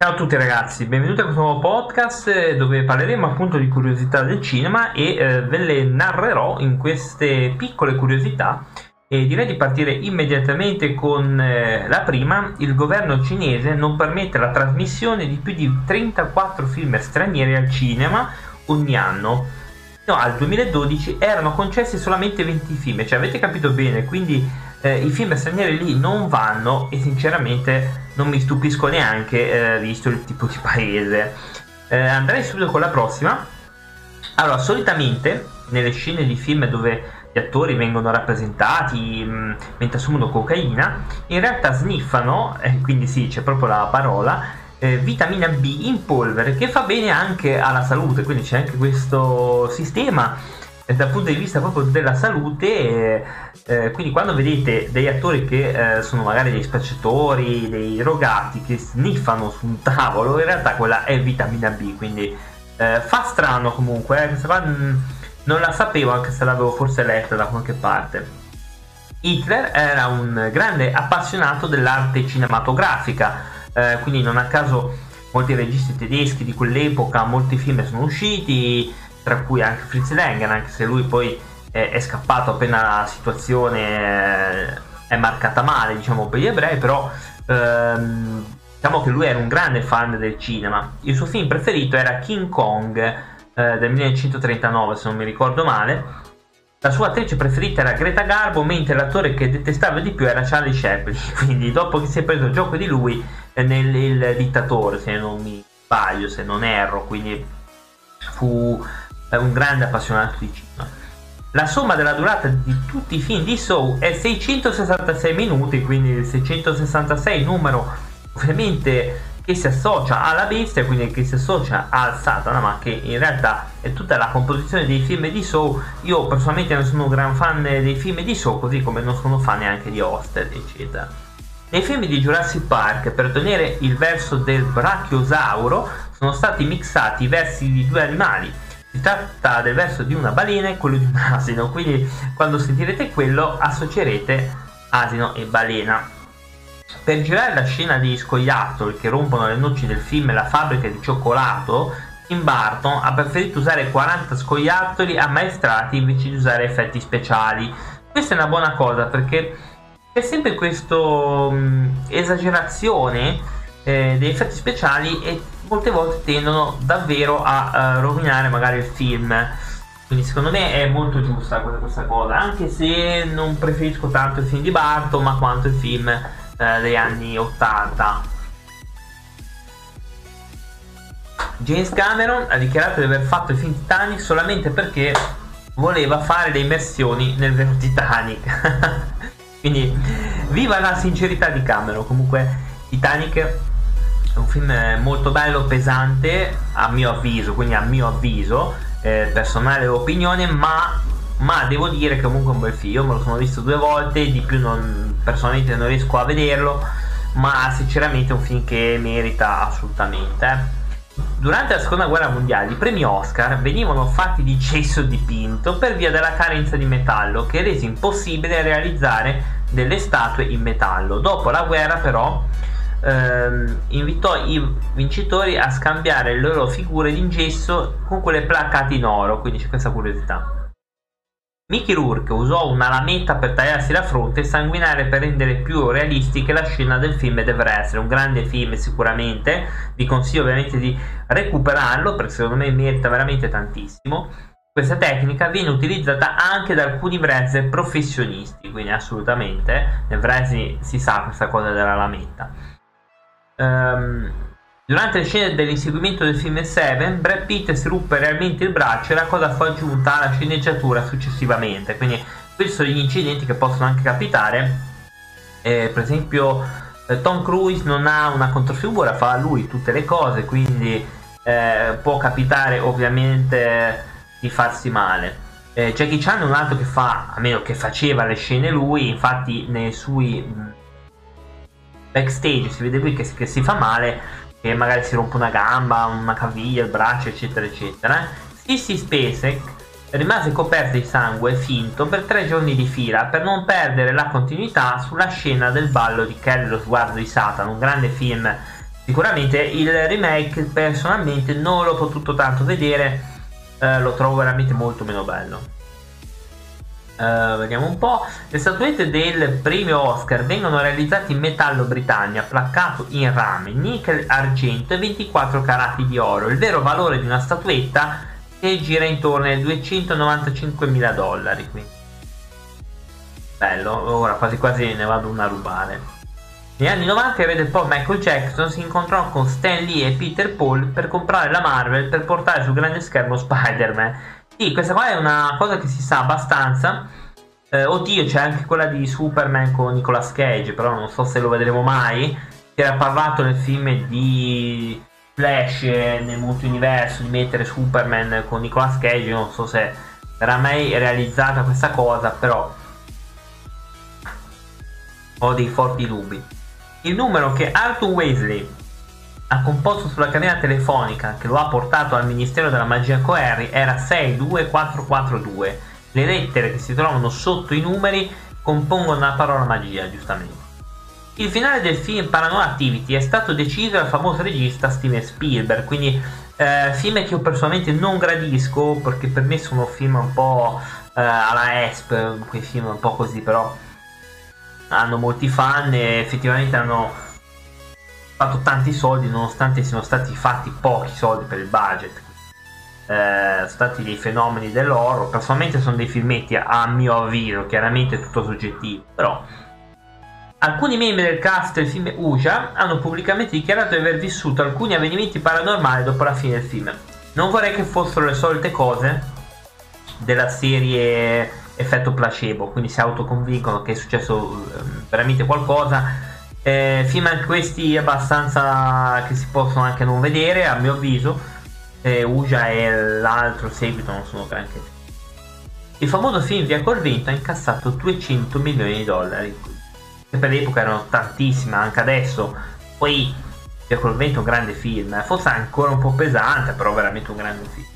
Ciao a tutti ragazzi, benvenuti a questo nuovo podcast eh, dove parleremo appunto di curiosità del cinema e eh, ve le narrerò in queste piccole curiosità e direi di partire immediatamente con eh, la prima. Il governo cinese non permette la trasmissione di più di 34 film stranieri al cinema ogni anno. No, al 2012 erano concessi solamente 20 film, cioè avete capito bene, quindi eh, i film stranieri lì non vanno e sinceramente non mi stupisco neanche eh, visto il tipo di paese. Eh, andrei subito con la prossima. Allora, solitamente nelle scene di film dove gli attori vengono rappresentati mh, mm, mentre assumono cocaina, in realtà sniffano, e quindi sì, c'è proprio la parola, eh, vitamina B in polvere che fa bene anche alla salute, quindi c'è anche questo sistema dal punto di vista proprio della salute eh, eh, quindi quando vedete degli attori che eh, sono magari dei spacciatori dei drogati che sniffano su un tavolo in realtà quella è vitamina B quindi eh, fa strano comunque questa qua mh, non la sapevo anche se l'avevo forse letta da qualche parte. Hitler era un grande appassionato dell'arte cinematografica eh, quindi non a caso molti registi tedeschi di quell'epoca molti film sono usciti tra cui anche Fritz Lang, anche se lui poi è, è scappato appena la situazione eh, è marcata male, diciamo, per gli ebrei, però ehm, diciamo che lui era un grande fan del cinema. Il suo film preferito era King Kong eh, del 1939, se non mi ricordo male. La sua attrice preferita era Greta Garbo, mentre l'attore che detestava di più era Charlie Chaplin. Quindi, dopo che si è preso il gioco di lui, eh, nel il dittatore, se non mi sbaglio, se non erro, quindi fu è un grande appassionato di cinema. La somma della durata di tutti i film di Saw è 666 minuti, quindi il 666 numero ovviamente che si associa alla bestia, quindi che si associa al Satana, ma che in realtà è tutta la composizione dei film di Saw. Io personalmente non sono un gran fan dei film di Saw, così come non sono fan neanche di Hostel, eccetera. Nei film di Jurassic Park, per ottenere il verso del brachiosauro, sono stati mixati i versi di due animali, si tratta del verso di una balena e quello di un asino, quindi quando sentirete quello associerete asino e balena. Per girare la scena degli scoiattoli che rompono le noci del film La fabbrica di cioccolato, Tim Burton ha preferito usare 40 scoiattoli ammaestrati invece di usare effetti speciali. Questa è una buona cosa perché c'è sempre questa esagerazione eh, degli effetti speciali e molte volte tendono davvero a uh, rovinare magari il film. Quindi secondo me è molto giusta questa, questa, cosa, anche se non preferisco tanto il film di Barton, ma quanto il film uh, degli anni 80. James Cameron ha dichiarato di aver fatto il film Titanic solamente perché voleva fare le immersioni nel vero Titanic. Quindi viva la sincerità di Cameron. Comunque Titanic un film molto bello, pesante, a mio avviso, quindi a mio avviso, eh, personale opinione, ma, ma, devo dire che comunque è un bel film. Me lo sono visto due volte, di più non, personalmente non riesco a vederlo, ma sinceramente è un film che merita assolutamente. Durante la seconda guerra mondiale i premi Oscar venivano fatti di gesso dipinto per via della carenza di metallo che rese impossibile realizzare delle statue in metallo. Dopo la guerra però ehm, invitò i vincitori a scambiare le loro figure in gesso con quelle placcate in oro, quindi c'è questa curiosità. Mickey Rourke usò una lametta per tagliarsi la fronte e sanguinare per rendere più realistica la scena del film Devra essere un grande film sicuramente, vi consiglio ovviamente di recuperarlo perché secondo me merita veramente tantissimo. Questa tecnica viene utilizzata anche da alcuni wrestler professionisti, quindi assolutamente nel wrestling si sa questa cosa della lametta. Um, durante le scene dell'inseguimento del film Seven, Brad Pitt si ruppe realmente il braccio e la cosa fu aggiunta alla sceneggiatura successivamente. Quindi questi sono gli incidenti che possono anche capitare. Eh, per esempio, eh, Tom Cruise non ha una controfigura, fa lui tutte le cose, quindi eh, può capitare ovviamente di farsi male. Eh, Jackie Chan è un altro che fa, a meno che faceva le scene lui, infatti nei suoi backstage si vede lui che, che si fa male, che magari si rompe una gamba, una caviglia, il braccio, eccetera, eccetera. Sissy Spacek rimase coperta di sangue finto per tre giorni di fila per non perdere la continuità sulla scena del ballo di Kelly lo sguardo di Satana, un grande film Sicuramente il remake personalmente non l'ho potuto tanto vedere, eh, lo trovo veramente molto meno bello. Uh, vediamo un po'. Le statuette del premio Oscar vengono realizzate in metallo Britannia, placcato in rame, nickel, argento e 24 carati di oro. Il vero valore di una statuetta che gira intorno ai 295 mila dollari. Quindi. Bello, ora quasi quasi ne vado una a rubare. Negli anni 90 il pop Michael Jackson si incontrò con Stan Lee e Peter Paul per comprare la Marvel per portare sul grande schermo Spider-Man sì, questa qua è una cosa che si sa abbastanza. Eh, oddio, c'è anche quella di Superman con Nicolas Cage, però non so se lo vedremo mai. Si era parlato nel film di Flash nel multiverso di mettere Superman con Nicolas Cage. Non so se verrà mai realizzata questa cosa, però ho dei forti dubbi. Il numero che Arthur Weasley ha composto sulla catena telefonica che lo ha portato al Ministero della Magia Coeri era 62442. Le lettere che si trovano sotto i numeri compongono la parola magia, giustamente. Il finale del film Paranormal Activity è stato deciso dal famoso regista Steven Spielberg, quindi eh, film che io personalmente non gradisco perché per me sono film un po' eh, alla ESP, quei film un po' così, però hanno molti fan e effettivamente hanno fatto tanti soldi nonostante siano stati fatti pochi soldi per il budget. Eh, sono stati dei fenomeni dell'oro. Personalmente sono dei filmetti a mio avviso, chiaramente tutto soggettivo, però alcuni membri del cast del film Uja hanno pubblicamente dichiarato di aver vissuto alcuni avvenimenti paranormali dopo la fine del film. Non vorrei che fossero le solite cose della serie effetto placebo, quindi si autoconvincono che è successo ehm, veramente qualcosa eh, film anche questi abbastanza che si possono anche non vedere, a mio avviso. Eh, Uja e l'altro seguito non sono granché. Il famoso film Via col vento ha incassato 200 milioni di dollari, che per l'epoca erano tantissime, anche adesso. Poi Via col vento è un grande film, forse ancora un po' pesante, però veramente un grande film.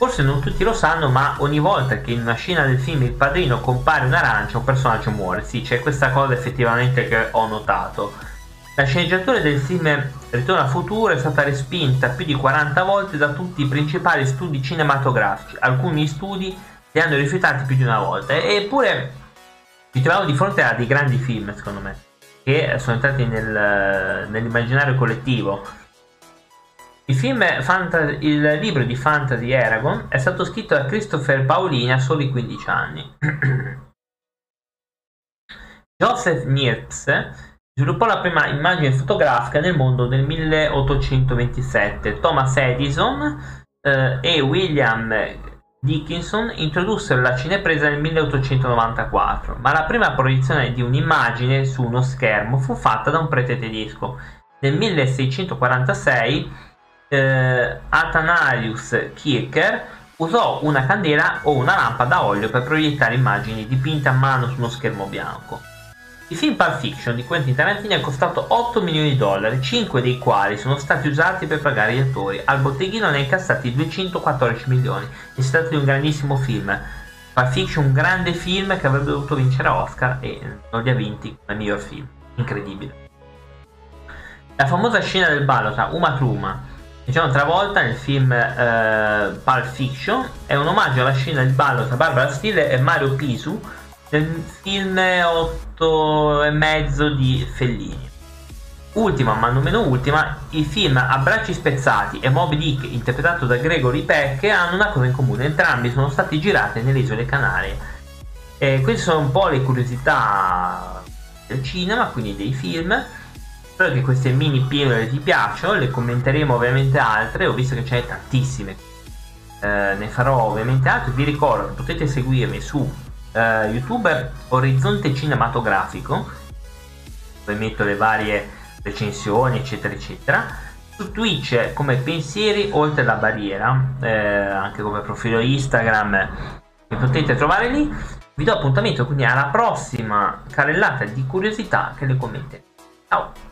Forse non tutti lo sanno, ma ogni volta che in una scena del film Il Padrino compare un'arancia, un personaggio muore. Sì, c'è questa cosa effettivamente che ho notato. La sceneggiatura del film Ritorno al futuro è stata respinta più di 40 volte da tutti i principali studi cinematografici. Alcuni studi li hanno rifiutati più di una volta. Eppure ci troviamo di fronte a dei grandi film, secondo me, che sono entrati nel, nell'immaginario collettivo il, Fanta- il libro di fantasy Eragon è stato scritto da Christopher Paolini a soli 15 anni. Joseph Niepce sviluppò la prima immagine fotografica nel mondo nel 1827. Thomas Edison eh, e William Dickinson introdussero la cinepresa nel 1894, ma la prima proiezione di un'immagine su uno schermo fu fatta da un prete tedesco. Nel 1646 eh, Athanasius Kircher usò una candela o una lampada a olio per proiettare immagini dipinte a mano su uno schermo bianco. Il film Pulp Fiction di Quentin Tarantino è costato 8 milioni di dollari, 5 dei quali sono stati usati per pagare gli attori. Al botteghino ne ha incassati 214 milioni. Si tratta di un grandissimo film. Pulp Fiction, un grande film che avrebbe dovuto vincere Oscar e non li ha vinti come miglior film. Incredibile. La famosa scena del ballo tra Uma Thurman Diciamo Travolta nel film eh, Pulp Fiction è un omaggio alla scena del ballo tra Barbara Steele e Mario Pisu nel film 8 e mezzo di Fellini. Ultima, ma non meno ultima, i film A bracci spezzati e Moby Dick, interpretato da Gregory Peck, hanno una cosa in comune, entrambi sono stati girati nelle isole Canarie. E queste sono un po' le curiosità del cinema, quindi dei film. Spero che queste mini pillole ti piacciono, le commenteremo ovviamente altre, ho visto che ce ne tantissime. Eh, ne farò ovviamente altre, vi ricordo che potete seguirmi su eh, YouTube Orizzonte Cinematografico, dove metto le varie recensioni eccetera eccetera. Su Twitch come pensieri oltre la barriera, eh, anche come profilo Instagram, mi potete trovare lì. Vi do appuntamento quindi alla prossima carrellata di curiosità che le commenterete. Ciao!